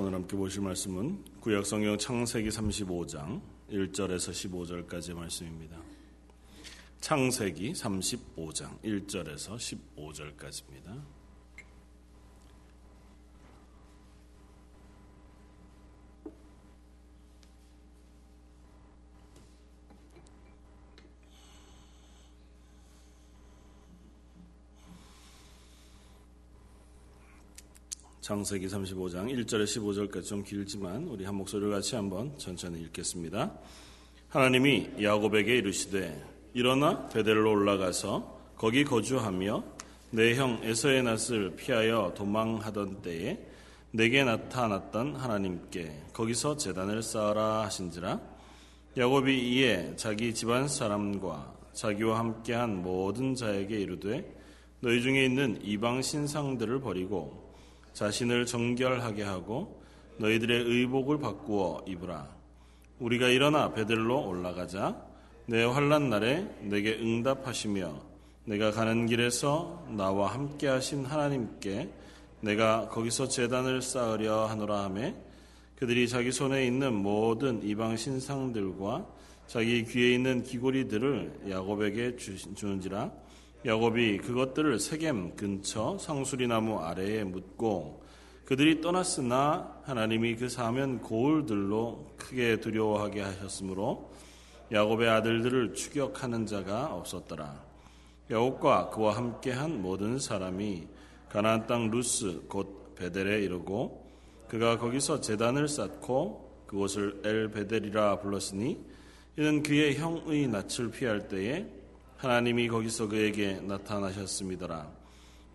오늘 함께 보실 말씀은 구약 성경 창세기 35장 1절에서 15절까지의 말씀입니다. 창세기 35장 1절에서 15절까지입니다. 창세기 35장 1절에 15절까지 좀 길지만 우리 한 목소리를 같이 한번 천천히 읽겠습니다. 하나님이 야곱에게 이르시되 일어나 베델로 올라가서 거기 거주하며 내 형 에서의 낯을 피하여 도망하던 때에 내게 나타났던 하나님께 거기서 재단을 쌓아라 하신지라 야곱이 이에 자기 집안 사람과 자기와 함께한 모든 자에게 이르되 너희 중에 있는 이방 신상들을 버리고 자신을 정결하게 하고 너희들의 의복을 바꾸어 입으라. 우리가 일어나 베들로 올라가자. 내 환란 날에 내게 응답하시며 내가 가는 길에서 나와 함께 하신 하나님께 내가 거기서 재단을 쌓으려 하노라 하매 그들이 자기 손에 있는 모든 이방 신상들과 자기 귀에 있는 귀고리들을 야곱에게 주는지라 야곱이 그것들을 세겜 근처 상수리나무 아래에 묻고 그들이 떠났으나 하나님이 그 사면 고을들로 크게 두려워하게 하셨으므로 야곱의 아들들을 추격하는 자가 없었더라. 야곱과 그와 함께한 모든 사람이 가나안 땅 루스 곧 벧엘에 이르고 그가 거기서 제단을 쌓고 그곳을 엘 벧엘이라 불렀으니 이는 그의 형의 낯을 피할 때에 하나님이 거기서 그에게 나타나셨습니다라.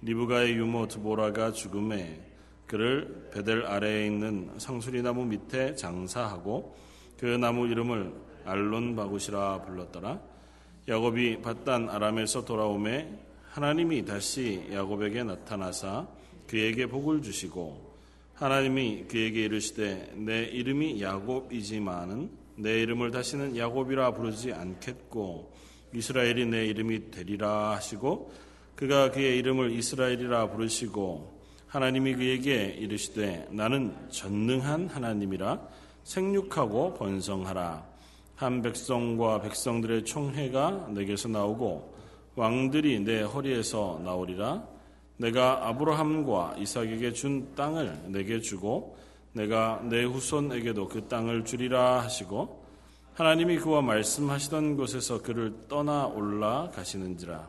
리브가의 유모 드보라가 죽음에 그를 베델 아래에 있는 상수리나무 밑에 장사하고 그 나무 이름을 알론 바구시라 불렀더라. 야곱이 바단 아람에서 돌아오매 하나님이 다시 야곱에게 나타나사 그에게 복을 주시고 하나님이 그에게 이르시되 내 이름이 야곱이지만은 내 이름을 다시는 야곱이라 부르지 않겠고 이스라엘이 내 이름이 되리라 하시고 그가 그의 이름을 이스라엘이라 부르시고 하나님이 그에게 이르시되 나는 전능한 하나님이라 생육하고 번성하라. 한 백성과 백성들의 총회가 내게서 나오고 왕들이 내 허리에서 나오리라. 내가 아브라함과 이삭에게 준 땅을 내게 주고 내가 내 후손에게도 그 땅을 주리라 하시고 하나님이 그와 말씀하시던 곳에서 그를 떠나 올라가시는지라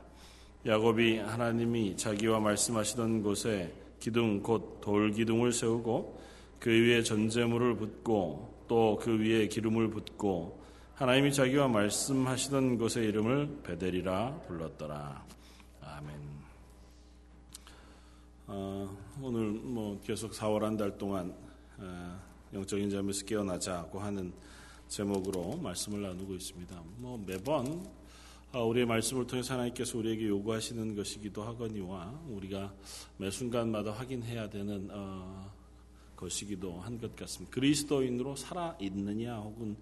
야곱이 하나님이 자기와 말씀하시던 곳에 기둥 곧 돌 기둥을 세우고 그 위에 전제물을 붓고 또 그 위에 기름을 붓고 하나님이 자기와 말씀하시던 곳의 이름을 베델이라 불렀더라. 아멘. 어, 오늘 뭐 계속 4월 한 달 동안 어, 영적인 점에서 깨어나자고 하는 제목으로 말씀을 나누고 있습니다. 뭐 매번 아, 우리의 말씀을 통해 하나님께서 우리에게 요구하시는 것이기도 하거니와 우리가 매 순간마다 확인해야 되는 어, 것이기도 한 것 같습니다. 그리스도인으로 살아 있느냐 혹은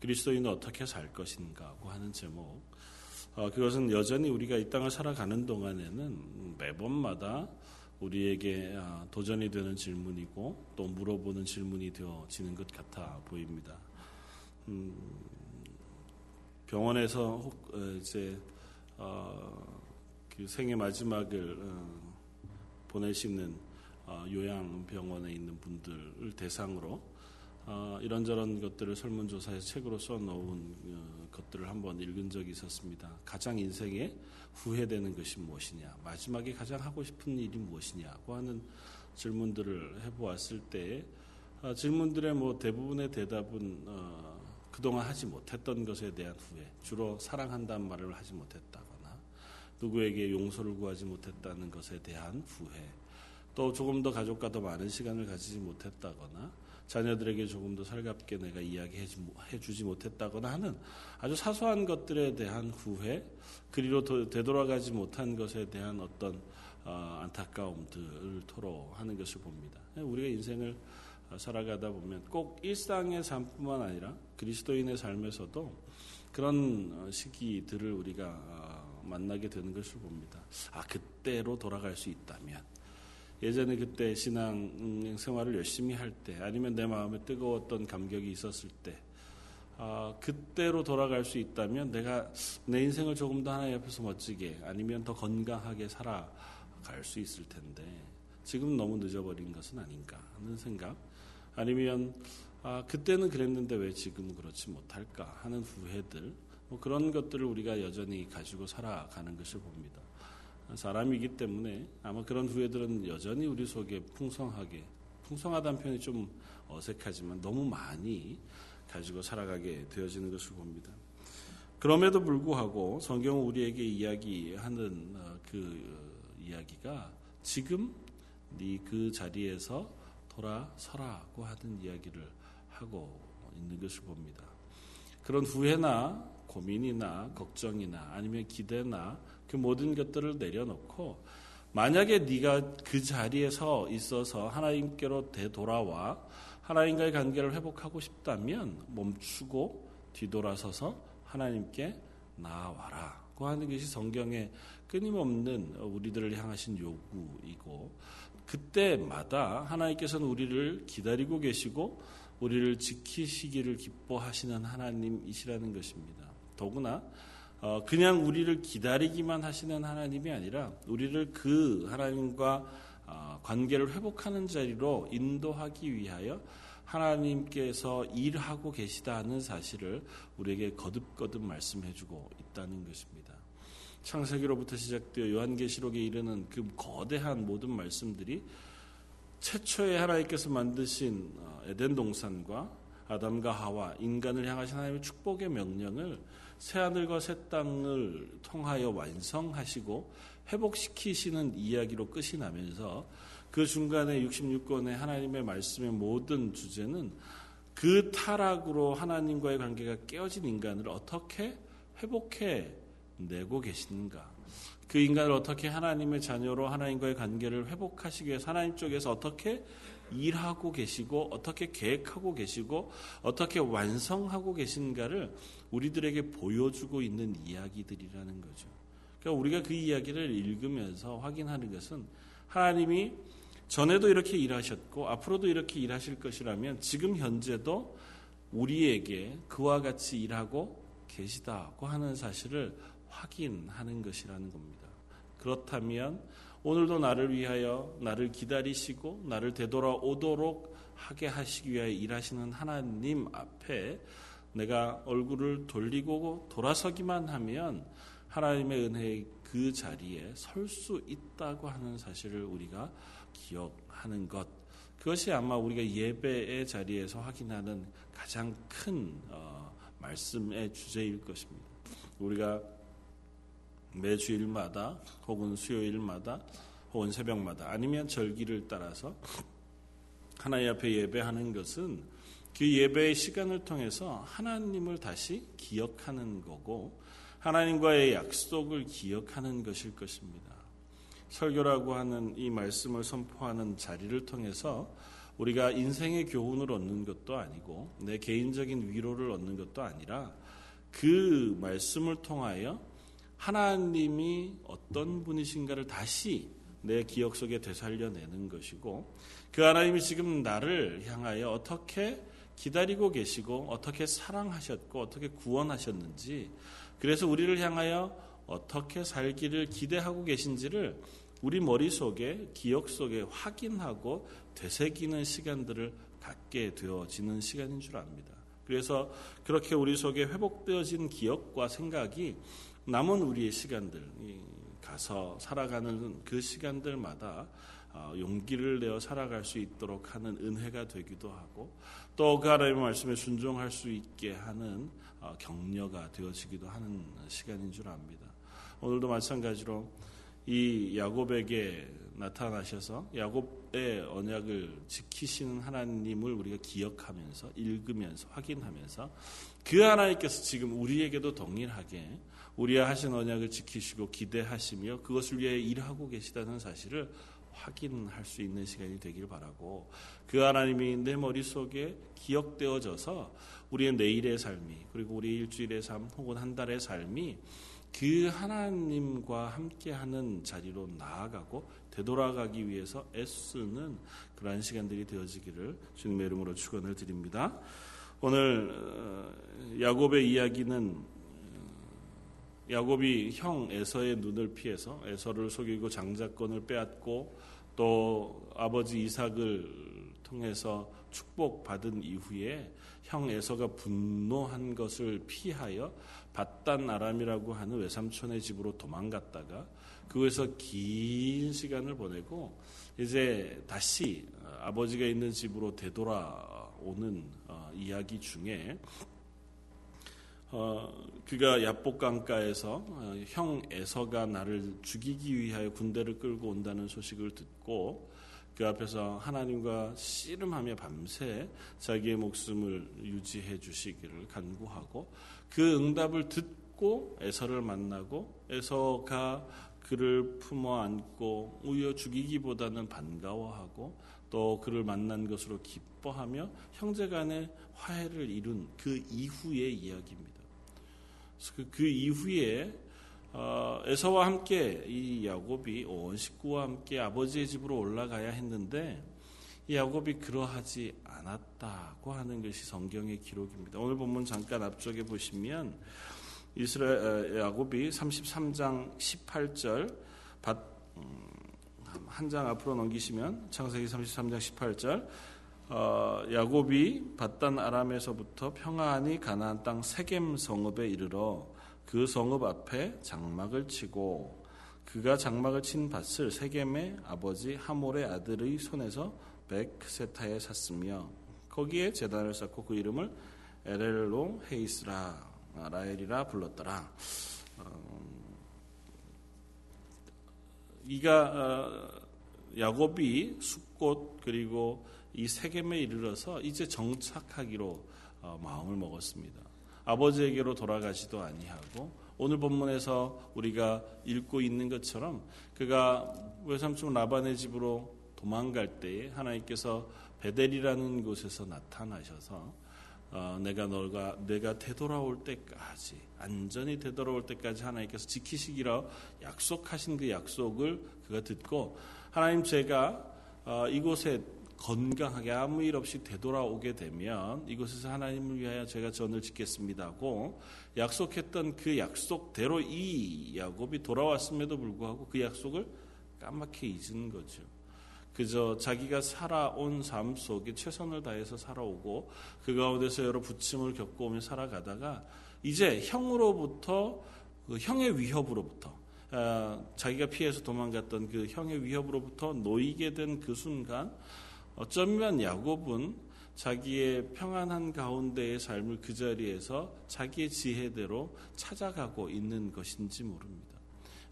그리스도인은 어떻게 살 것인가고 하는 제목. 어, 그것은 여전히 우리가 이 땅을 살아가는 동안에는 매번마다 우리에게 아, 도전이 되는 질문이고 또 물어보는 질문이 되어지는 것 같아 보입니다. 음, 병원에서 혹 어, 이제 어, 그 생애 마지막을 어, 보내시는 어, 요양병원에 있는 분들을 대상으로 어, 이런저런 것들을 설문조사에서 책으로 써놓은 어, 것들을 한번 읽은 적이 있었습니다. 가장 인생에 후회되는 것이 무엇이냐, 마지막에 가장 하고 싶은 일이 무엇이냐고 하는 질문들을 해보았을 때 어, 질문들의 뭐 대부분의 대답은 어, 그동안 하지 못했던 것에 대한 후회, 주로 사랑한다는 말을 하지 못했다거나 누구에게 용서를 구하지 못했다는 것에 대한 후회, 또 조금 더 가족과 더 많은 시간을 가지지 못했다거나 자녀들에게 조금 더 살갑게 내가 이야기해 주지 못했다거나 하는 아주 사소한 것들에 대한 후회, 그리로 되돌아가지 못한 것에 대한 어떤 어, 안타까움들을 토로하는 것을 봅니다. 우리가 인생을 살아가다 보면 꼭 일상의 삶뿐만 아니라 그리스도인의 삶에서도 그런 어, 시기들을 우리가 어, 만나게 되는 것을 봅니다. 아, 그때로 돌아갈 수 있다면 예전에 그때 신앙 생활을 열심히 할 때, 아니면 내 마음에 뜨거웠던 감격이 있었을 때, 어, 그때로 돌아갈 수 있다면 내가 내 인생을 조금 더 하나님 앞에서 멋지게 아니면 더 건강하게 살아갈 수 있을 텐데 지금 너무 늦어버린 것은 아닌가 하는 생각 아니면 아, 그때는 그랬는데 왜 지금은 그렇지 못할까 하는 후회들 뭐 그런 것들을 우리가 여전히 가지고 살아가는 것을 봅니다. 사람이기 때문에 아마 그런 후회들은 여전히 우리 속에 풍성하게 풍성하다는 표현이 좀 어색하지만 너무 많이 가지고 살아가게 되어지는 것을 봅니다. 그럼에도 불구하고 성경은 우리에게 이야기하는 어, 그 이야기가 지금 네 그 자리에서 돌아서라고 하는 이야기를 하고 있는 것을 봅니다. 그런 후회나 고민이나 걱정이나 아니면 기대나 그 모든 것들을 내려놓고 만약에 네가 그 자리에 서 있어서 하나님께로 되돌아와 하나님과의 관계를 회복하고 싶다면 멈추고 뒤돌아서서 하나님께 나아와라고 하는 것이 성경의 끊임없는 우리들을 향하신 요구이고 그때마다 하나님께서는 우리를 기다리고 계시고 우리를 지키시기를 기뻐하시는 하나님이시라는 것입니다. 더구나 어, 그냥 우리를 기다리기만 하시는 하나님이 아니라 우리를 그 하나님과 어, 관계를 회복하는 자리로 인도하기 위하여 하나님께서 일하고 계시다는 사실을 우리에게 거듭거듭 말씀해주고 있다는 것입니다. 창세기로부터 시작되어 요한계시록에 이르는 그 거대한 모든 말씀들이 최초에 하나님께서 만드신 어, 에덴 동산과 아담과 하와 인간을 향하신 하나님의 축복의 명령을 새 하늘과 새 땅을 통하여 완성하시고 회복시키시는 이야기로 끝이 나면서 그 중간에 66권의 하나님의 말씀의 모든 주제는 그 타락으로 하나님과의 관계가 깨어진 인간을 어떻게 회복해 내고 계신가? 그 인간을 어떻게 하나님의 자녀로 하나님과의 관계를 회복하시기 위해서 하나님 쪽에서 어떻게 일하고 계시고 어떻게 계획하고 계시고 어떻게 완성하고 계신가를 우리들에게 보여주고 있는 이야기들이라는 거죠. 그러니까 우리가 그 이야기를 읽으면서 확인하는 것은 하나님이 전에도 이렇게 일하셨고 앞으로도 이렇게 일하실 것이라면 지금 현재도 우리에게 그와 같이 일하고 계시다고 하는 사실을 확인하는 것이라는 겁니다. 그렇다면 오늘도 나를 위하여 나를 기다리시고 나를 되돌아오도록 하게 하시기 위하여 일하시는 하나님 앞에 내가 얼굴을 돌리고 돌아서기만 하면 하나님의 은혜의 그 자리에 설 수 있다고 하는 사실을 우리가 기억하는 것. 그것이 아마 우리가 예배의 자리에서 확인하는 가장 큰 어, 말씀의 주제일 것입니다. 우리가 매 주일마다 혹은 수요일마다 혹은 새벽마다 아니면 절기를 따라서 하나님 앞에 예배하는 것은 그 예배의 시간을 통해서 하나님을 다시 기억하는 거고 하나님과의 약속을 기억하는 것일 것입니다. 설교라고 하는 이 말씀을 선포하는 자리를 통해서 우리가 인생의 교훈을 얻는 것도 아니고 내 개인적인 위로를 얻는 것도 아니라 그 말씀을 통하여 하나님이 어떤 분이신가를 다시 내 기억 속에 되살려내는 것이고 그 하나님이 지금 나를 향하여 어떻게 기다리고 계시고 어떻게 사랑하셨고 어떻게 구원하셨는지 그래서 우리를 향하여 어떻게 살기를 기대하고 계신지를 우리 머릿속에 기억 속에 확인하고 되새기는 시간들을 갖게 되어지는 시간인 줄 압니다. 그래서 그렇게 우리 속에 회복되어진 기억과 생각이 남은 우리의 시간들, 가서 살아가는 그 시간들마다 어, 용기를 내어 살아갈 수 있도록 하는 은혜가 되기도 하고 또 그 하나님의 말씀에 순종할 수 있게 하는 어, 격려가 되어지기도 하는 시간인 줄 압니다. 오늘도 마찬가지로 이 야곱에게 나타나셔서 야곱의 언약을 지키시는 하나님을 우리가 기억하면서 읽으면서 확인하면서 그 하나님께서 지금 우리에게도 동일하게 우리와 하신 언약을 지키시고 기대하시며 그것을 위해 일하고 계시다는 사실을 확인할 수 있는 시간이 되길 바라고 그 하나님이 내 머릿속에 기억되어져서 우리의 내일의 삶이 그리고 우리 일주일의 삶 혹은 한 달의 삶이 그 하나님과 함께하는 자리로 나아가고 되돌아가기 위해서 애쓰는 그러한 시간들이 되어지기를 주님의 이름으로 축원을 드립니다. 오늘 어, 야곱의 이야기는 어, 야곱이 형 에서의 눈을 피해서 에서를 속이고 장자권을 빼앗고 또 아버지 이삭을 통해서 축복받은 이후에 형 에서가 분노한 것을 피하여 바단 아람이라고 하는 외삼촌의 집으로 도망갔다가 그곳에서 긴 시간을 보내고 이제 다시 아버지가 있는 집으로 되돌아오는 어, 이야기 중에 어, 그가 야복강가에서 어, 형 에서가 나를 죽이기 위하여 군대를 끌고 온다는 소식을 듣고 그 앞에서 하나님과 씨름하며 밤새 자기의 목숨을 유지해 주시기를 간구하고 그 응답을 듣고 에서를 만나고 에서가 그를 품어 안고 우여 죽이기보다는 반가워하고 또 그를 만난 것으로 기뻐하며 형제 간의 화해를 이룬 그 이후의 이야기입니다. 그, 그 이후에 어, 에서와 함께 이 야곱이 온 식구와 함께 아버지의 집으로 올라가야 했는데 이 야곱이 그러하지 않았다고 하는 것이 성경의 기록입니다. 오늘 본문 잠깐 앞쪽에 보시면 이스라엘 야곱이 33장 18절 음, 한장 앞으로 넘기시면 창세기 33장 18절 어, 야곱이 바단 아람에서부터 평안히 가나안 땅 세겜 성읍에 이르러 그 성읍 앞에 장막을 치고 그가 장막을 친 밭을 세겜의 아버지 하몰의 아들의 손에서 백세타에 샀으며 거기에 제단을 쌓고 그 이름을 에렐로 헤이스라 라엘이라 불렀더라. 어, 이가 어, 야곱이 숫꽃 그리고 이 세겜에 이르러서 이제 정착하기로 어, 마음을 먹었습니다. 아버지에게로 돌아가지도 아니하고 오늘 본문에서 우리가 읽고 있는 것처럼 그가 외삼촌 라반의 집으로 도망갈 때에 하나님께서 베델이라는 곳에서 나타나셔서 어, 내가 너가 내가 되돌아올 때까지 안전히 되돌아올 때까지 하나님께서 지키시기로 약속하신 그 약속을 그가 듣고 하나님 제가 어, 이곳에 건강하게 아무 일 없이 되돌아오게 되면 이곳에서 하나님을 위하여 제가 전을 짓겠습니다고 약속했던 그 약속대로 이 야곱이 돌아왔음에도 불구하고 그 약속을 까맣게 잊은 거죠. 그저 자기가 살아온 삶 속에 최선을 다해서 살아오고 그 가운데서 여러 부침을 겪어오며 살아가다가 이제 형으로부터 그 형의 위협으로부터 아, 자기가 피해서 도망갔던 그 형의 위협으로부터 놓이게 된 그 순간 어쩌면 야곱은 자기의 평안한 가운데의 삶을 그 자리에서 자기의 지혜대로 찾아가고 있는 것인지 모릅니다.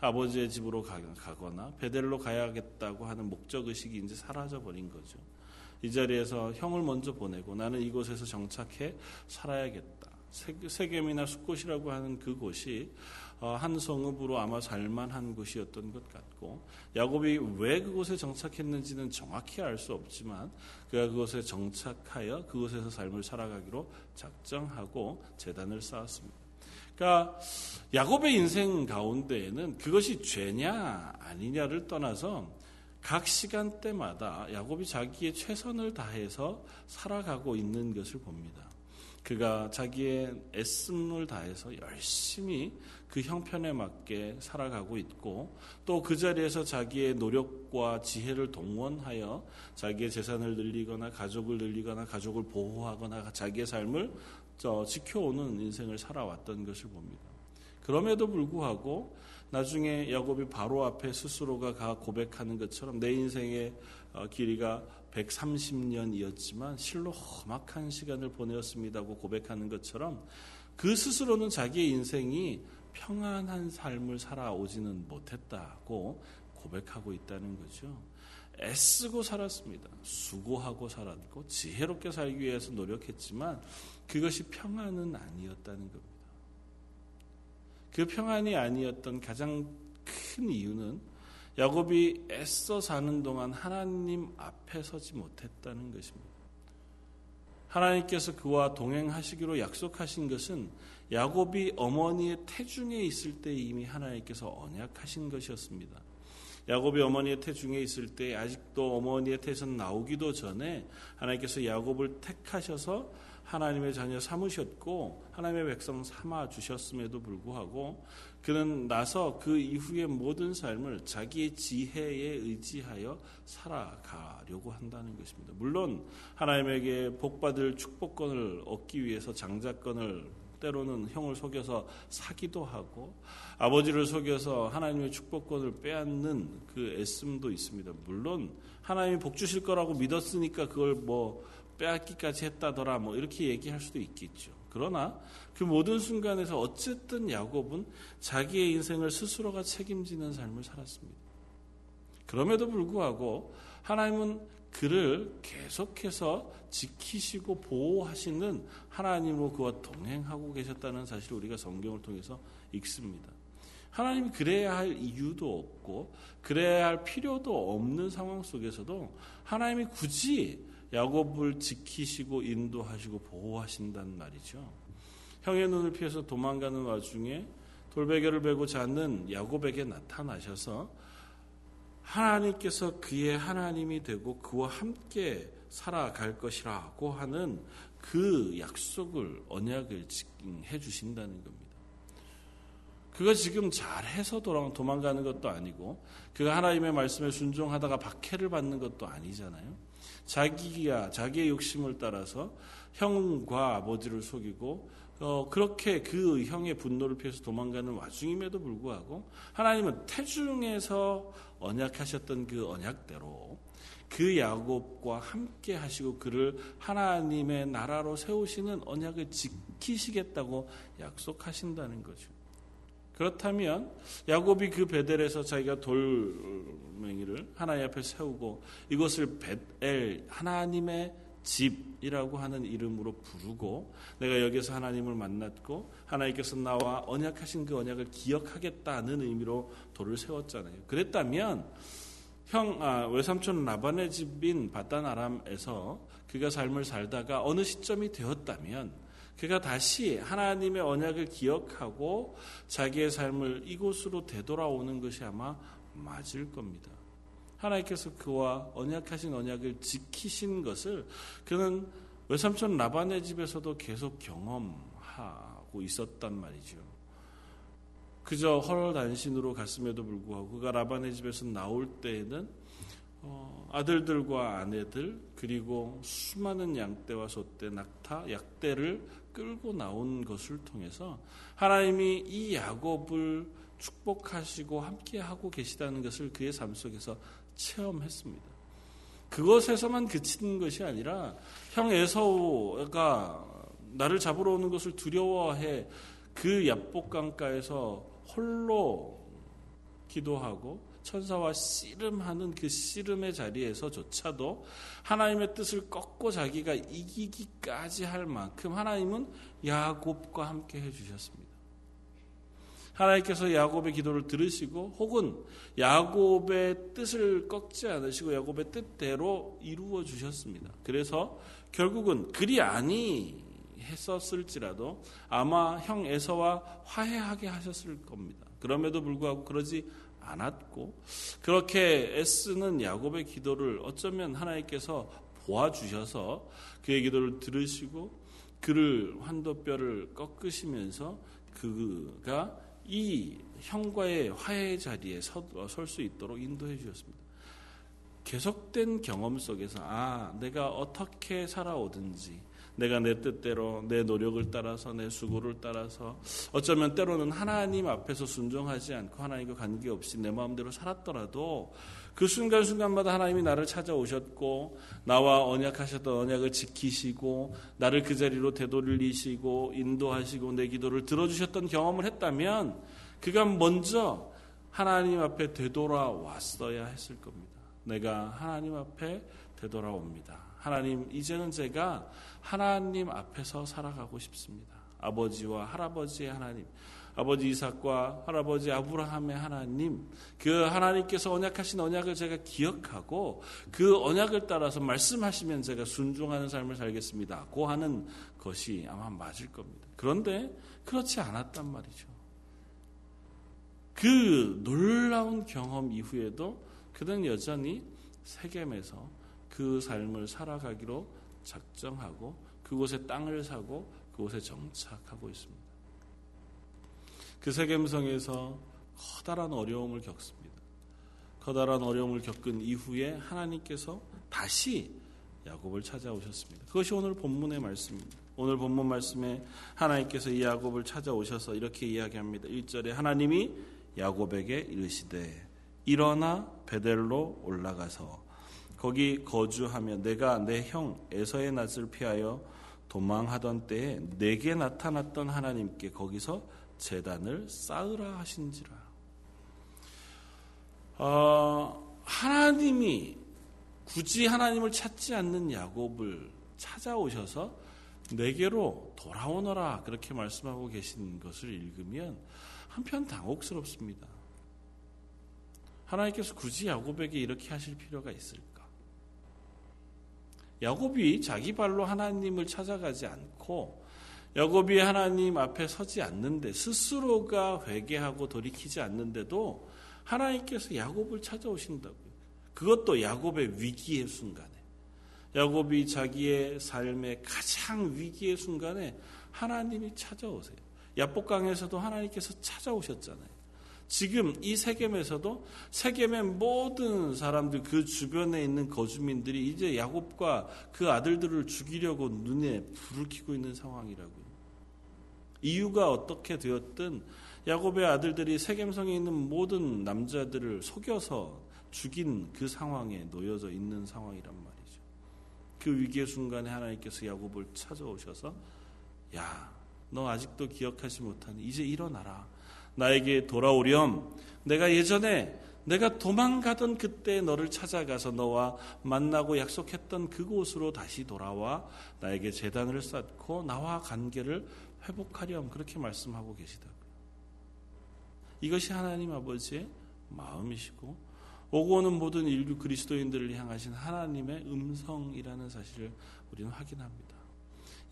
아버지의 집으로 가거나 베델로 가야겠다고 하는 목적 의식이 이제 사라져 버린 거죠. 이 자리에서 형을 먼저 보내고 나는 이곳에서 정착해 살아야겠다. 세겜이나 숫곳이라고 하는 그곳이 어, 한 성읍으로 아마 살만한 곳이었던 것 같고 야곱이 왜 그곳에 정착했는지는 정확히 알 수 없지만 그가 그곳에 정착하여 그곳에서 삶을 살아가기로 작정하고 재단을 쌓았습니다. 그러니까 야곱의 인생 가운데에는 그것이 죄냐 아니냐를 떠나서 각 시간대마다 야곱이 자기의 최선을 다해서 살아가고 있는 것을 봅니다. 그가 자기의 애씀을 다해서 열심히 그 형편에 맞게 살아가고 있고 또 그 자리에서 자기의 노력과 지혜를 동원하여 자기의 재산을 늘리거나 가족을 늘리거나 가족을 보호하거나 자기의 삶을 지켜오는 인생을 살아왔던 것을 봅니다. 그럼에도 불구하고 나중에 야곱이 바로 앞에 스스로가 가 고백하는 것처럼 내 인생의 어, 길이가 130년이었지만 실로 험악한 시간을 보내었습니다고 고백하는 것처럼 그 스스로는 자기의 인생이 평안한 삶을 살아오지는 못했다고 고백하고 있다는 거죠. 애쓰고 살았습니다. 수고하고 살았고 지혜롭게 살기 위해서 노력했지만 그것이 평안은 아니었다는 겁니다. 그 평안이 아니었던 가장 큰 이유는 야곱이 애써 사는 동안 하나님 앞에 서지 못했다는 것입니다. 하나님께서 그와 동행하시기로 약속하신 것은 야곱이 어머니의 태중에 있을 때 이미 하나님께서 언약하신 것이었습니다. 야곱이 어머니의 태 중에 있을 때 아직도 어머니의 태에서 나오기도 전에 하나님께서 야곱을 택하셔서 하나님의 자녀 삼으셨고 하나님의 백성 삼아 주셨음에도 불구하고 그는 나서 그 이후의 모든 삶을 자기의 지혜에 의지하여 살아가려고 한다는 것입니다. 물론 하나님에게 복받을 축복권을 얻기 위해서 장자권을 때로는 형을 속여서 사기도 하고 아버지를 속여서 하나님의 축복권을 빼앗는 그 애씀도 있습니다. 물론 하나님이 복 주실 거라고 믿었으니까 그걸 뭐 빼앗기까지 했다더라 뭐 이렇게 얘기할 수도 있겠죠. 그러나 그 모든 순간에서 어쨌든 야곱은 자기의 인생을 스스로가 책임지는 삶을 살았습니다. 그럼에도 불구하고 하나님은 그를 계속해서 지키시고 보호하시는 하나님으로 그와 동행하고 계셨다는 사실을 우리가 성경을 통해서 읽습니다. 하나님이 그래야 할 이유도 없고 그래야 할 필요도 없는 상황 속에서도 하나님이 굳이 야곱을 지키시고 인도하시고 보호하신다는 말이죠. 형의 눈을 피해서 도망가는 와중에 돌베개를 베고 자는 야곱에게 나타나셔서 하나님께서 그의 하나님이 되고 그와 함께 살아갈 것이라고 하는 그 약속을 언약을 해 주신다는 겁니다. 그가 지금 잘해서 도망가는 것도 아니고 그가 하나님의 말씀에 순종하다가 박해를 받는 것도 아니잖아요. 자기가 자기의 욕심을 따라서 형과 아버지를 속이고 어, 그렇게 그 형의 분노를 피해서 도망가는 와중임에도 불구하고 하나님은 태중에서 언약하셨던 그 언약대로 그 야곱과 함께 하시고 그를 하나님의 나라로 세우시는 언약을 지키시겠다고 약속하신다는 거죠. 그렇다면 야곱이 그 베델에서 자기가 돌멩이를 하나님 앞에 세우고 이것을 베델 하나님의 집이라고 하는 이름으로 부르고 내가 여기서 하나님을 만났고 하나님께서 나와 언약하신 그 언약을 기억하겠다는 의미로 돌을 세웠잖아요. 그랬다면 형 아, 외삼촌 라반의 집인 바단 아람에서 그가 삶을 살다가 어느 시점이 되었다면 그가 다시 하나님의 언약을 기억하고 자기의 삶을 이곳으로 되돌아오는 것이 아마 맞을 겁니다. 하나님께서 그와 언약하신 언약을 지키신 것을 그는 외삼촌 라반의 집에서도 계속 경험하고 있었단 말이죠. 그저 헐단신으로 갔음에도 불구하고 그가 라반의 집에서 나올 때에는 어, 아들들과 아내들 그리고 수많은 양떼와 소떼, 낙타, 약떼를 끌고 나온 것을 통해서 하나님이 이 야곱을 축복하시고 함께하고 계시다는 것을 그의 삶 속에서 체험했습니다. 그것에서만 그치는 것이 아니라 형 에서우가 나를 잡으러 오는 것을 두려워해 그 야복강가에서 홀로 기도하고 천사와 씨름하는 그 씨름의 자리에서조차도 하나님의 뜻을 꺾고 자기가 이기기까지 할 만큼 하나님은 야곱과 함께 해주셨습니다. 하나님께서 야곱의 기도를 들으시고 혹은 야곱의 뜻을 꺾지 않으시고 야곱의 뜻대로 이루어 주셨습니다. 그래서 결국은 그리 아니 했었을지라도 아마 형 에서와 화해하게 하셨을 겁니다. 그럼에도 불구하고 그러지 않았고 그렇게 애쓰는 야곱의 기도를 어쩌면 하나님께서 보아주셔서 그의 기도를 들으시고 그를 환도뼈를 꺾으시면서 그가 이 형과의 화해 자리에 설 수 있도록 인도해 주셨습니다. 계속된 경험 속에서 아 내가 어떻게 살아오든지 내가 내 뜻대로 내 노력을 따라서 내 수고를 따라서 어쩌면 때로는 하나님 앞에서 순종하지 않고 하나님과 관계없이 내 마음대로 살았더라도 그 순간순간마다 하나님이 나를 찾아오셨고 나와 언약하셨던 언약을 지키시고 나를 그 자리로 되돌리시고 인도하시고 내 기도를 들어주셨던 경험을 했다면 그가 먼저 하나님 앞에 되돌아왔어야 했을 겁니다. 내가 하나님 앞에 되돌아옵니다. 하나님, 이제는 제가 하나님 앞에서 살아가고 싶습니다. 아버지와 할아버지의 하나님, 아버지 이삭과 할아버지 아브라함의 하나님, 그 하나님께서 언약하신 언약을 제가 기억하고 그 언약을 따라서 말씀하시면 제가 순종하는 삶을 살겠습니다. 고 하는 것이 아마 맞을 겁니다. 그런데 그렇지 않았단 말이죠. 그 놀라운 경험 이후에도 그는 여전히 세겜에서 그 삶을 살아가기로 작정하고 그곳에 땅을 사고 그곳에 정착하고 있습니다. 그 세겜성에서 커다란 어려움을 겪습니다. 커다란 어려움을 겪은 이후에 하나님께서 다시 야곱을 찾아오셨습니다. 그것이 오늘 본문의 말씀입니다. 오늘 본문 말씀에 하나님께서 이 야곱을 찾아오셔서 이렇게 이야기합니다. 1절에 하나님이 야곱에게 이르시되 일어나 베델로 올라가서 거기 거주하며 내가 내 형 에서의 낯을 피하여 도망하던 때에 내게 나타났던 하나님께 거기서 재단을 쌓으라 하신지라. 어, 하나님이 굳이 하나님을 찾지 않는 야곱을 찾아오셔서 내게로 돌아오너라 그렇게 말씀하고 계신 것을 읽으면 한편 당혹스럽습니다. 하나님께서 굳이 야곱에게 이렇게 하실 필요가 있을까? 야곱이 자기 발로 하나님을 찾아가지 않고 야곱이 하나님 앞에 서지 않는데 스스로가 회개하고 돌이키지 않는데도 하나님께서 야곱을 찾아오신다고요. 그것도 야곱의 위기의 순간에 야곱이 자기의 삶의 가장 위기의 순간에 하나님이 찾아오세요. 야복강에서도 하나님께서 찾아오셨잖아요. 지금 이 세겜에서도 세겜의 모든 사람들 그 주변에 있는 거주민들이 이제 야곱과 그 아들들을 죽이려고 눈에 불을 켜고 있는 상황이라고요. 이유가 어떻게 되었든 야곱의 아들들이 세겜성에 있는 모든 남자들을 속여서 죽인 그 상황에 놓여져 있는 상황이란 말이죠. 그 위기의 순간에 하나님께서 야곱을 찾아오셔서 야, 너 아직도 기억하지 못하니 이제 일어나라. 나에게 돌아오렴. 내가 예전에 내가 도망가던 그때 너를 찾아가서 너와 만나고 약속했던 그곳으로 다시 돌아와 나에게 재단을 쌓고 나와 관계를 회복하렴. 그렇게 말씀하고 계시다고요. 이것이 하나님 아버지의 마음이시고 오고 오는 모든 인류 그리스도인들을 향하신 하나님의 음성이라는 사실을 우리는 확인합니다.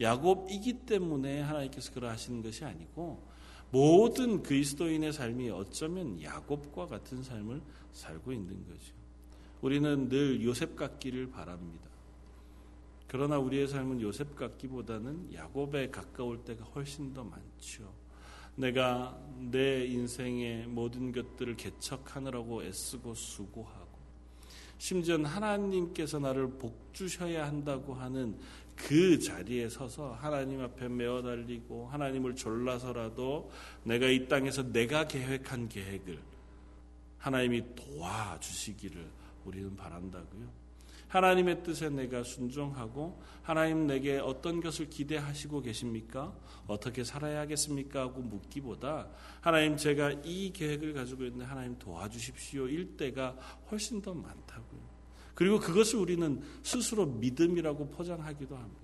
야곱이기 때문에 하나님께서 그러하시는 것이 아니고 모든 그리스도인의 삶이 어쩌면 야곱과 같은 삶을 살고 있는 거죠. 우리는 늘 요셉 같기를 바랍니다. 그러나 우리의 삶은 요셉 같기보다는 야곱에 가까울 때가 훨씬 더 많죠. 내가 내 인생의 모든 것들을 개척하느라고 애쓰고 수고하고 심지어 하나님께서 나를 복 주셔야 한다고 하는 그 자리에 서서 하나님 앞에 메어 달리고 하나님을 졸라서라도 내가 이 땅에서 내가 계획한 계획을 하나님이 도와주시기를 우리는 바란다고요. 하나님의 뜻에 내가 순종하고 하나님 내게 어떤 것을 기대하시고 계십니까? 어떻게 살아야 겠습니까? 하고 묻기보다 하나님 제가 이 계획을 가지고 있는데 하나님 도와주십시오. 일 때가 훨씬 더 많다고요. 그리고 그것을 우리는 스스로 믿음이라고 포장하기도 합니다.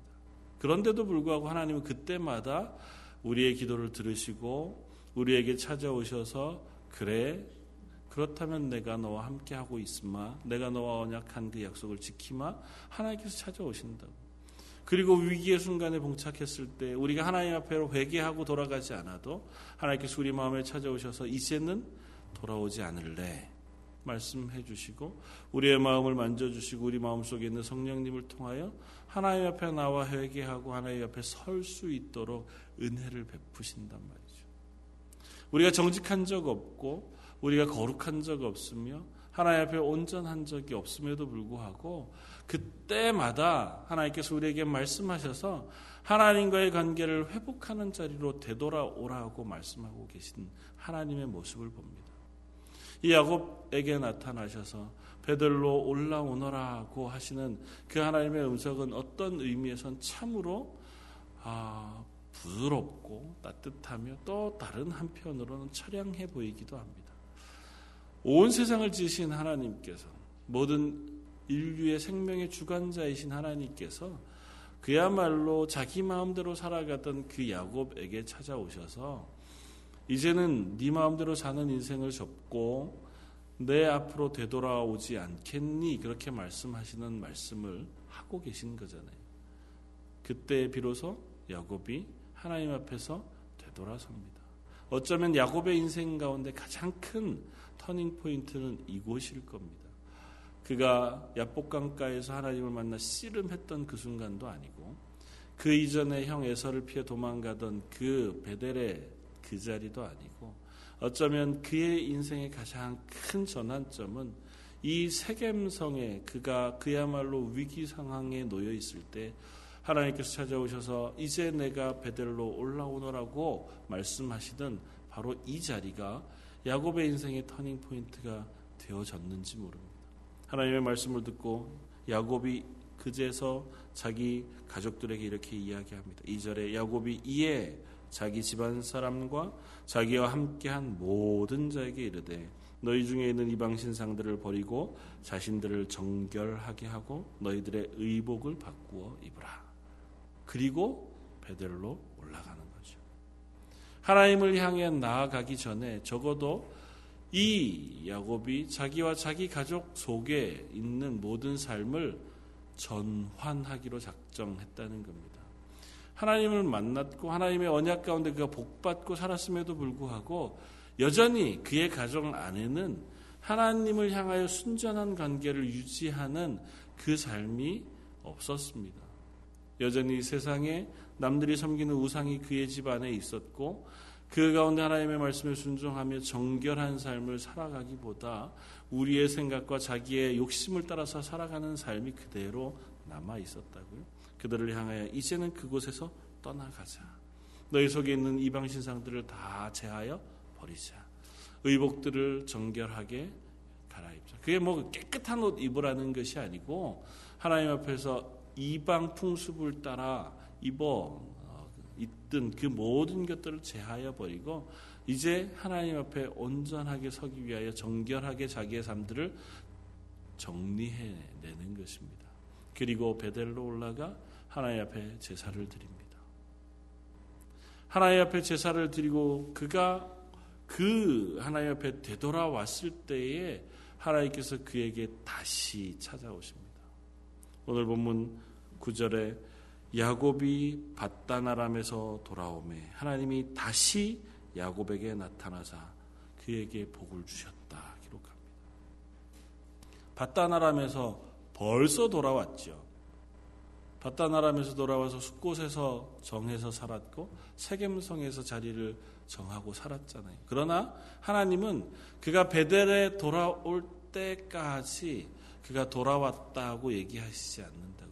그런데도 불구하고 하나님은 그때마다 우리의 기도를 들으시고 우리에게 찾아오셔서 그래 그렇다면 내가 너와 함께 하고 있으마 내가 너와 언약한 그 약속을 지키마 하나님께서 찾아오신다고. 그리고 위기의 순간에 봉착했을 때 우리가 하나님 앞에로 회개하고 돌아가지 않아도 하나님께서 우리 마음에 찾아오셔서 이제는 돌아오지 않을래 말씀해 주시고 우리의 마음을 만져 주시고 우리 마음속에 있는 성령님을 통하여 하나님 앞에 나와 회개하고 하나님 앞에 설 수 있도록 은혜를 베푸신단 말이죠. 우리가 정직한 적 없고 우리가 거룩한 적 없으며 하나님 앞에 온전한 적이 없음에도 불구하고 그때마다 하나님께서 우리에게 말씀하셔서 하나님과의 관계를 회복하는 자리로 되돌아오라고 말씀하고 계신 하나님의 모습을 봅니다. 이 야곱에게 나타나셔서 베들로 올라오너라고 하시는 그 하나님의 음성은 어떤 의미에선 참으로 아, 부드럽고 따뜻하며 또 다른 한편으로는 처량해 보이기도 합니다. 온 세상을 지으신 하나님께서 모든 인류의 생명의 주관자이신 하나님께서 그야말로 자기 마음대로 살아가던 그 야곱에게 찾아오셔서 이제는 네 마음대로 사는 인생을 접고 내 앞으로 되돌아오지 않겠니? 그렇게 말씀하시는 말씀을 하고 계신 거잖아요. 그때 비로소 야곱이 하나님 앞에서 되돌아섭니다. 어쩌면 야곱의 인생 가운데 가장 큰 터닝 포인트는 이곳일 겁니다. 그가 야복강가에서 하나님을 만나 씨름했던 그 순간도 아니고 그 이전에 형 에서를 피해 도망가던 그 베델의 그 자리도 아니고 어쩌면 그의 인생의 가장 큰 전환점은 이 세겜성에 그가 그야말로 위기 상황에 놓여 있을 때 하나님께서 찾아오셔서 이제 내가 벧엘로 올라오너라고 말씀하시던 바로 이 자리가 야곱의 인생의 터닝 포인트가 되어졌는지 모릅니다. 하나님의 말씀을 듣고 야곱이 그제서 자기 가족들에게 이렇게 이야기합니다. 2절에 야곱이 이에 자기 집안 사람과 자기와 함께한 모든 자에게 이르되 너희 중에 있는 이방 신상들을 버리고 자신들을 정결하게 하고 너희들의 의복을 바꾸어 입으라. 그리고 베델로. 하나님을 향해 나아가기 전에 적어도 이 야곱이 자기와 자기 가족 속에 있는 모든 삶을 전환하기로 작정했다는 겁니다. 하나님을 만났고 하나님의 언약 가운데 그가 복받고 살았음에도 불구하고 여전히 그의 가정 안에는 하나님을 향하여 순전한 관계를 유지하는 그 삶이 없었습니다. 여전히 세상에 남들이 섬기는 우상이 그의 집 안에 있었고 그 가운데 하나님의 말씀에 순종하며 정결한 삶을 살아가기보다 우리의 생각과 자기의 욕심을 따라서 살아가는 삶이 그대로 남아 있었다고요. 그들을 향하여 이제는 그곳에서 떠나가자. 너희 속에 있는 이방 신상들을 다 제하여 버리자. 의복들을 정결하게 갈아입자. 그게 뭐 깨끗한 옷 입으라는 것이 아니고 하나님 앞에서 이방 풍습을 따라 입어 어, 있던 그 모든 것들을 제하여 버리고 이제 하나님 앞에 온전하게 서기 위하여 정결하게 자기의 삶들을 정리해내는 것입니다. 그리고 베델로 올라가 하나님 앞에 제사를 드립니다. 하나님 앞에 제사를 드리고 그가 그 하나님 앞에 되돌아왔을 때에 하나님께서 그에게 다시 찾아오십니다. 오늘 본문 9절에 야곱이 바다나람에서 돌아오매 하나님이 다시 야곱에게 나타나사 그에게 복을 주셨다 기록합니다. 바다나람에서 벌써 돌아왔죠. 바다나람에서 돌아와서 숲곳에서 정해서 살았고 세겜성에서 자리를 정하고 살았잖아요. 그러나 하나님은 그가 베델에 돌아올 때까지 그가 돌아왔다고 얘기하시지 않는다고요.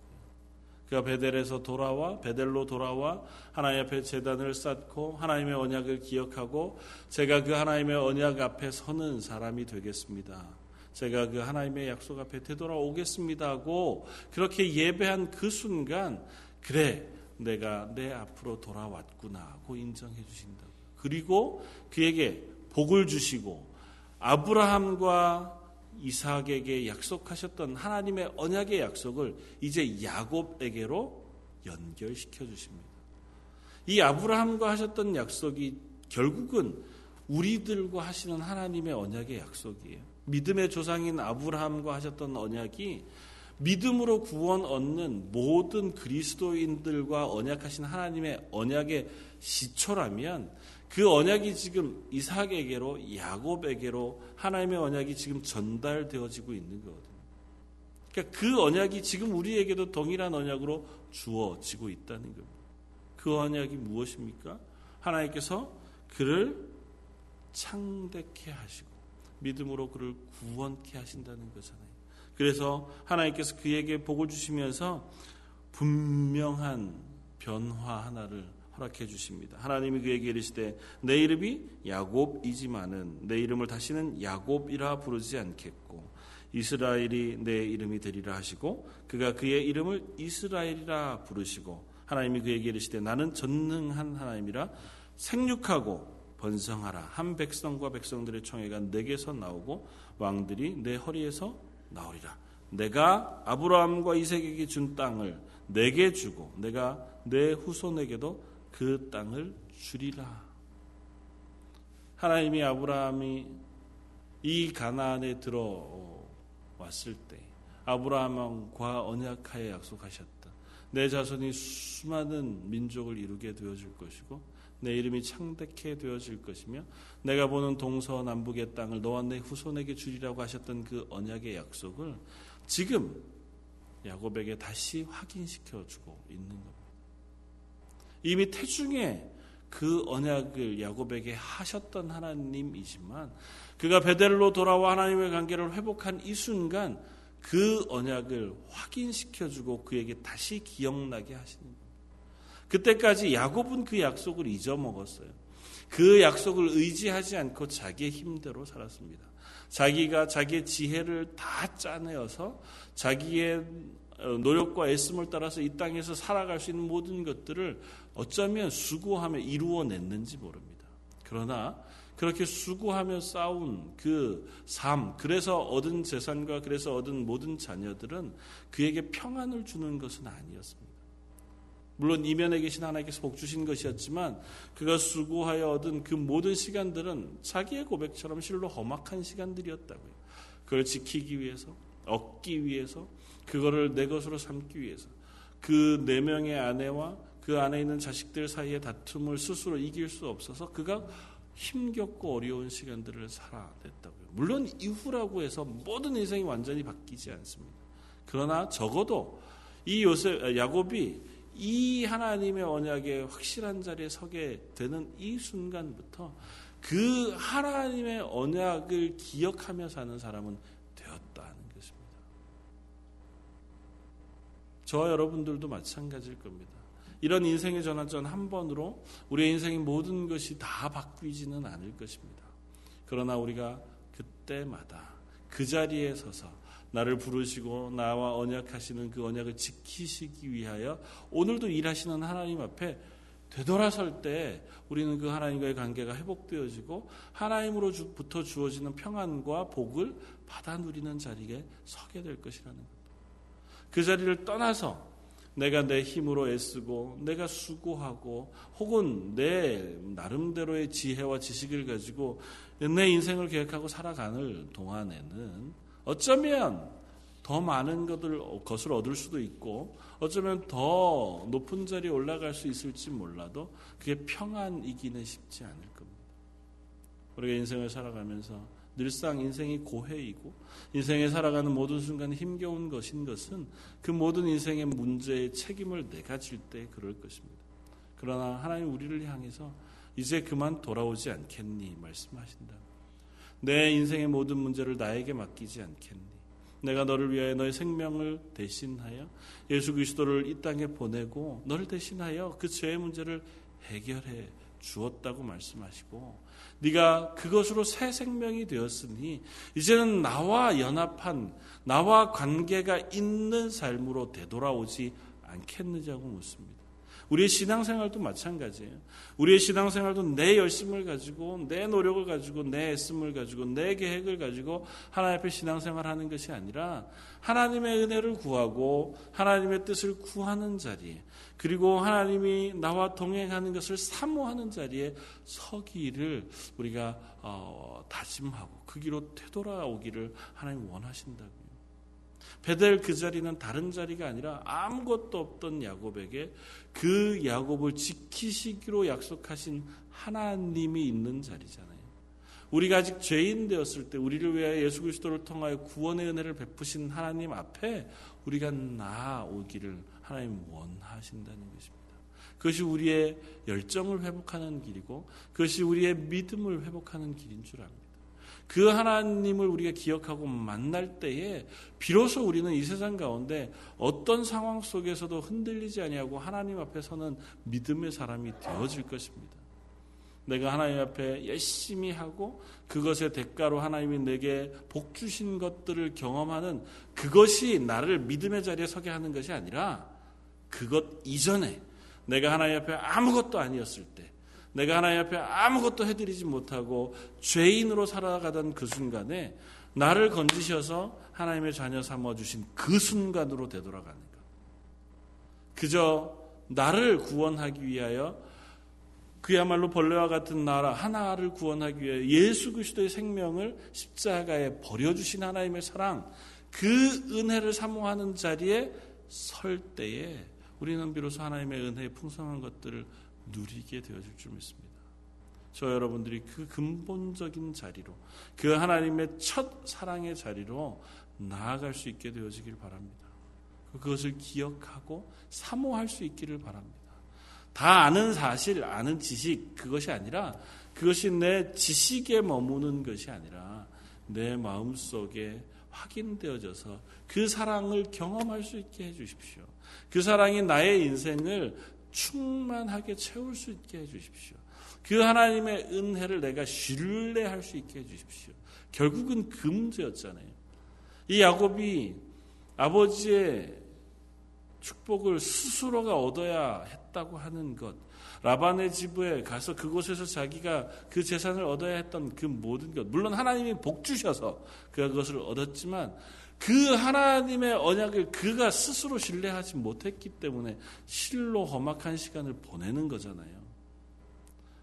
그가 베델에서 돌아와 베델로 돌아와 하나님 앞에 재단을 쌓고 하나님의 언약을 기억하고 제가 그 하나님의 언약 앞에 서는 사람이 되겠습니다. 제가 그 하나님의 약속 앞에 되돌아오겠습니다 하고 그렇게 예배한 그 순간 그래 내가 내 앞으로 돌아왔구나 하고 인정해 주신다. 그리고 그에게 복을 주시고 아브라함과 이삭에게 약속하셨던 하나님의 언약의 약속을 이제 야곱에게로 연결시켜 주십니다. 이 아브라함과 하셨던 약속이 결국은 우리들과 하시는 하나님의 언약의 약속이에요. 믿음의 조상인 아브라함과 하셨던 언약이 믿음으로 구원 얻는 모든 그리스도인들과 언약하신 하나님의 언약의 시초라면 그 언약이 지금 이삭에게로 야곱에게로 하나님의 언약이 지금 전달되어지고 있는 거거든요. 그러니까 그 언약이 지금 우리에게도 동일한 언약으로 주어지고 있다는 겁니다. 그 언약이 무엇입니까? 하나님께서 그를 창대케 하시고 믿음으로 그를 구원케 하신다는 거잖아요. 그래서 하나님께서 그에게 복을 주시면서 분명한 변화 하나를 허락해 주십니다. 하나님이 그에게 이르시되 내 이름이 야곱이지만은 내 이름을 다시는 야곱이라 부르지 않겠고 이스라엘이 내 이름이 되리라 하시고 그가 그의 이름을 이스라엘이라 부르시고 하나님이 그에게 이르시되 나는 전능한 하나님이라 생육하고 번성하라 한 백성과 백성들의 총회가 내게서 나오고 왕들이 내 허리에서 나오리라 내가 아브라함과 이색에게 준 땅을 내게 주고 내가 내 후손에게도 그 땅을 주리라. 하나님이 아브라함이 이 가나안에 들어왔을 때 아브라함과 언약하여 약속하셨다. 내 자손이 수많은 민족을 이루게 되어질 것이고 내 이름이 창대케 되어질 것이며 내가 보는 동서남북의 땅을 너와 내 후손에게 주리라고 하셨던 그 언약의 약속을 지금 야곱에게 다시 확인시켜 주고 있는 겁니다. 이미 태중에 그 언약을 야곱에게 하셨던 하나님이지만 그가 베델로 돌아와 하나님의 관계를 회복한 이 순간 그 언약을 확인시켜 주고 그에게 다시 기억나게 하시는 겁니다. 그때까지 야곱은 그 약속을 잊어먹었어요. 그 약속을 의지하지 않고 자기의 힘대로 살았습니다. 자기가 자기의 지혜를 다 짜내어서 자기의 노력과 애씀을 따라서 이 땅에서 살아갈 수 있는 모든 것들을 어쩌면 수고하며 이루어냈는지 모릅니다. 그러나 그렇게 수고하며 싸운 그 삶, 그래서 얻은 재산과 그래서 얻은 모든 자녀들은 그에게 평안을 주는 것은 아니었습니다. 물론 이면에 계신 하나님께서 복 주신 것이었지만 그가 수고하여 얻은 그 모든 시간들은 자기의 고백처럼 실로 험악한 시간들이었다고요. 그걸 지키기 위해서, 얻기 위해서, 그거를 내 것으로 삼기 위해서 그 네 명의 아내와 그 안에 있는 자식들 사이의 다툼을 스스로 이길 수 없어서 그가 힘겹고 어려운 시간들을 살아냈다고요. 물론 이후라고 해서 모든 인생이 완전히 바뀌지 않습니다. 그러나 적어도 이 요셉 야곱이 이 하나님의 언약에 확실한 자리에 서게 되는 이 순간부터 그 하나님의 언약을 기억하며 사는 사람은 것입니다. 저와 여러분들도 마찬가지일 겁니다. 이런 인생의 전환전 한 번으로 우리의 인생의 모든 것이 다 바뀌지는 않을 것입니다. 그러나 우리가 그때마다 그 자리에 서서 나를 부르시고 나와 언약하시는 그 언약을 지키시기 위하여 오늘도 일하시는 하나님 앞에 되돌아설 때 우리는 그 하나님과의 관계가 회복되어지고 하나님으로부터 주어지는 평안과 복을 받아 누리는 자리에 서게 될 것이라는 것. 그 자리를 떠나서 내가 내 힘으로 애쓰고 내가 수고하고 혹은 내 나름대로의 지혜와 지식을 가지고 내 인생을 계획하고 살아가는 동안에는 어쩌면 더 많은 것을, 것을 얻을 수도 있고 어쩌면 더 높은 자리에 올라갈 수 있을지 몰라도 그게 평안이기는 쉽지 않을. 우리가 인생을 살아가면서 늘상 인생이 고해이고 인생에 살아가는 모든 순간이 힘겨운 것인 것은 그 모든 인생의 문제의 책임을 내가 질 때 그럴 것입니다. 그러나 하나님 우리를 향해서 이제 그만 돌아오지 않겠니 말씀하신다. 내 인생의 모든 문제를 나에게 맡기지 않겠니? 내가 너를 위하여 너의 생명을 대신하여 예수 그리스도를 이 땅에 보내고 너를 대신하여 그 죄의 문제를 해결해 주었다고 말씀하시고 네가 그것으로 새 생명이 되었으니 이제는 나와 연합한 나와 관계가 있는 삶으로 되돌아오지 않겠느냐고 묻습니다. 우리의 신앙생활도 마찬가지예요. 우리의 신앙생활도 내 열심을 가지고 내 노력을 가지고 내 애씀을 가지고 내 계획을 가지고 하나님 앞에 신앙생활하는 것이 아니라 하나님의 은혜를 구하고 하나님의 뜻을 구하는 자리에 그리고 하나님이 나와 동행하는 것을 사모하는 자리에 서기를 우리가 어, 다짐하고 그 길로 되돌아오기를 하나님 원하신다고요. 베델 그 자리는 다른 자리가 아니라 아무것도 없던 야곱에게 그 야곱을 지키시기로 약속하신 하나님이 있는 자리잖아요. 우리가 아직 죄인 되었을 때 우리를 위하여 예수 그리스도를 통하여 구원의 은혜를 베푸신 하나님 앞에 우리가 나아오기를 하나님 원하신다는 것입니다. 그것이 우리의 열정을 회복하는 길이고 그것이 우리의 믿음을 회복하는 길인 줄 압니다. 그 하나님을 우리가 기억하고 만날 때에 비로소 우리는 이 세상 가운데 어떤 상황 속에서도 흔들리지 아니하고 하나님 앞에 서는 믿음의 사람이 되어질 것입니다. 내가 하나님 앞에 열심히 하고 그것의 대가로 하나님이 내게 복 주신 것들을 경험하는 그것이 나를 믿음의 자리에 서게 하는 것이 아니라 그것 이전에 내가 하나님 앞에 아무것도 아니었을 때 내가 하나님 앞에 아무것도 해드리지 못하고 죄인으로 살아가던 그 순간에 나를 건지셔서 하나님의 자녀 삼아 주신 그 순간으로 되돌아가는 것. 그저 나를 구원하기 위하여 그야말로 벌레와 같은 나라 하나를 구원하기 위해 예수 그리스도의 생명을 십자가에 버려 주신 하나님의 사랑 그 은혜를 사모하는 자리에 설 때에 우리는 비로소 하나님의 은혜의 풍성한 것들을 누리게 되어질 줄 믿습니다. 저 여러분들이 그 근본적인 자리로 그 하나님의 첫 사랑의 자리로 나아갈 수 있게 되어지길 바랍니다. 그것을 기억하고 사모할 수 있기를 바랍니다. 다 아는 사실, 아는 지식 그것이 아니라 그것이 내 지식에 머무는 것이 아니라 내 마음 속에 확인되어져서 그 사랑을 경험할 수 있게 해 주십시오. 그 사랑이 나의 인생을 충만하게 채울 수 있게 해 주십시오. 그 하나님의 은혜를 내가 신뢰할 수 있게 해 주십시오. 결국은 그 문제였잖아요. 이 야곱이 아버지의 축복을 스스로가 얻어야 했다고 하는 것, 라반의 집에 가서 그곳에서 자기가 그 재산을 얻어야 했던 그 모든 것, 물론 하나님이 복 주셔서 그것을 얻었지만 그 하나님의 언약을 그가 스스로 신뢰하지 못했기 때문에 실로 험악한 시간을 보내는 거잖아요.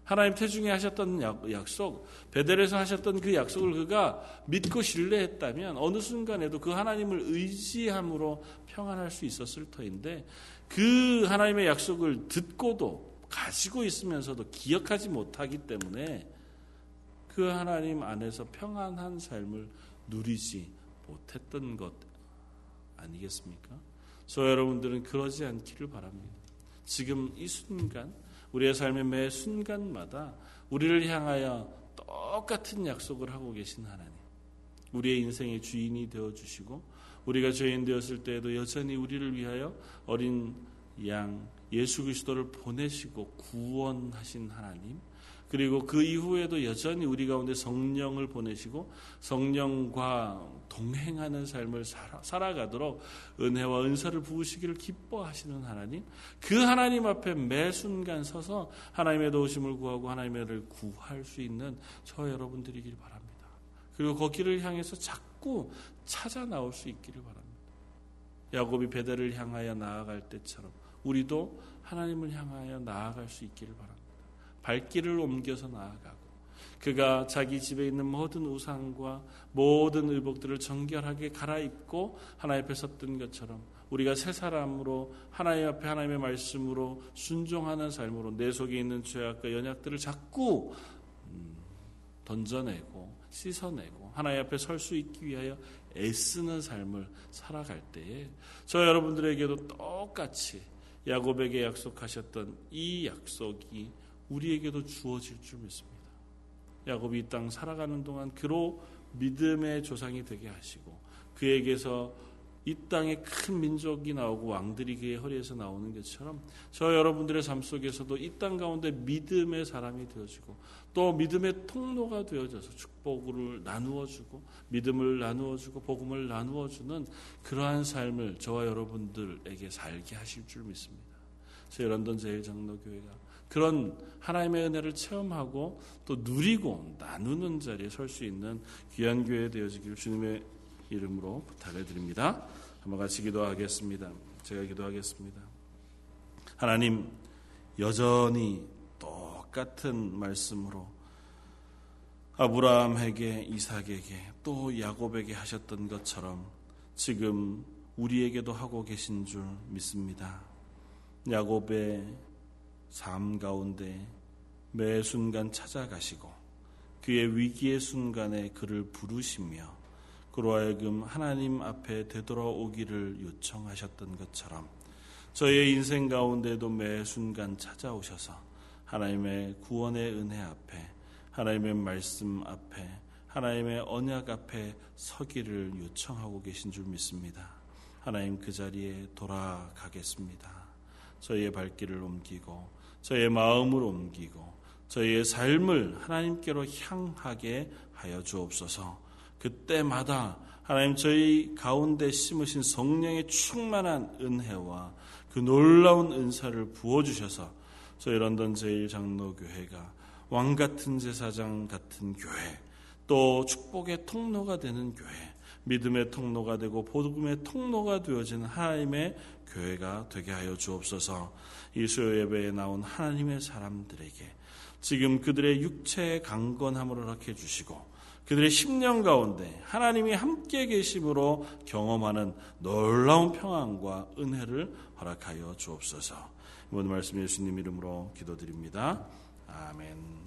하나님 태중에 하셨던 약속, 베델에서 하셨던 그 약속을 그가 믿고 신뢰했다면 어느 순간에도 그 하나님을 의지함으로 평안할 수 있었을 터인데 그 하나님의 약속을 듣고도 가지고 있으면서도 기억하지 못하기 때문에 그 하나님 안에서 평안한 삶을 누리지 못했던 것 아니겠습니까? 저 여러분들은 그러지 않기를 바랍니다. 지금 이 순간 우리의 삶의 매 순간마다 우리를 향하여 똑같은 약속을 하고 계신 하나님. 우리의 인생의 주인이 되어 주시고 우리가 죄인 되었을 때에도 여전히 우리를 위하여 어린 양 예수 그리스도를 보내시고 구원하신 하나님. 그리고 그 이후에도 여전히 우리 가운데 성령을 보내시고 성령과 동행하는 삶을 살아, 가도록 은혜와 은사를 부으시기를 기뻐하시는 하나님. 그 하나님 앞에 매 순간 서서 하나님의 도우심을 구하고 하나님의 를 구할 수 있는 저 여러분들이길 바랍니다. 그리고 거기를 향해서 자꾸 찾아 나올 수 있기를 바랍니다. 야곱이 베델을 향하여 나아갈 때처럼 우리도 하나님을 향하여 나아갈 수 있기를 바랍니다. 발길을 옮겨서 나아가고 그가 자기 집에 있는 모든 우상과 모든 의복들을 정결하게 갈아입고 하나님 앞에 섰던 것처럼 우리가 새 사람으로 하나님 앞에 하나님의 말씀으로 순종하는 삶으로 내 속에 있는 죄악과 연약들을 자꾸 음, 던져내고 씻어내고 하나님 앞에 설 수 있기 위하여 애쓰는 삶을 살아갈 때에 저 여러분들에게도 똑같이 야곱에게 약속하셨던 이 약속이 우리에게도 주어질 줄 믿습니다. 야곱이 이 땅 살아가는 동안 그로 믿음의 조상이 되게 하시고 그에게서 이 땅에 큰 민족이 나오고 왕들이 그의 허리에서 나오는 것처럼 저 여러분들의 삶 속에서도 이 땅 가운데 믿음의 사람이 되어지고 또 믿음의 통로가 되어져서 축복을 나누어주고 믿음을 나누어주고 복음을 나누어주는 그러한 삶을 저와 여러분들에게 살게 하실 줄 믿습니다. 저희 런던 제일장로교회가 그런 하나님의 은혜를 체험하고 또 누리고 나누는 자리에 설 수 있는 귀한 교회 되어지기를 주님의 이름으로 부탁을 드립니다. 한번 같이 기도하겠습니다. 제가 기도하겠습니다. 하나님 여전히 똑같은 말씀으로 아브라함에게 이삭에게 또 야곱에게 하셨던 것처럼 지금 우리에게도 하고 계신 줄 믿습니다. 야곱의 삶 가운데 매 순간 찾아가시고 그의 위기의 순간에 그를 부르시며 그로 하여금 하나님 앞에 되돌아오기를 요청하셨던 것처럼 저의 인생 가운데도 매 순간 찾아오셔서 하나님의 구원의 은혜 앞에 하나님의 말씀 앞에 하나님의 언약 앞에 서기를 요청하고 계신 줄 믿습니다. 하나님 그 자리에 돌아가겠습니다. 저희의 발길을 옮기고 저희의 마음을 옮기고 저희의 삶을 하나님께로 향하게 하여 주옵소서. 그때마다 하나님 저희 가운데 심으신 성령의 충만한 은혜와 그 놀라운 은사를 부어주셔서 저희 런던 제일장로교회가 왕 같은 제사장 같은 교회, 또 축복의 통로가 되는 교회, 믿음의 통로가 되고 복음의 통로가 되어지는 하나님의 교회가 되게 하여 주옵소서. 이 수요 예배에 나온 하나님의 사람들에게 지금 그들의 육체의 강건함을 허락해 주시고 그들의 10년 가운데 하나님이 함께 계심으로 경험하는 놀라운 평안과 은혜를 허락하여 주옵소서. 이번 말씀 예수님 이름으로 기도드립니다. 아멘.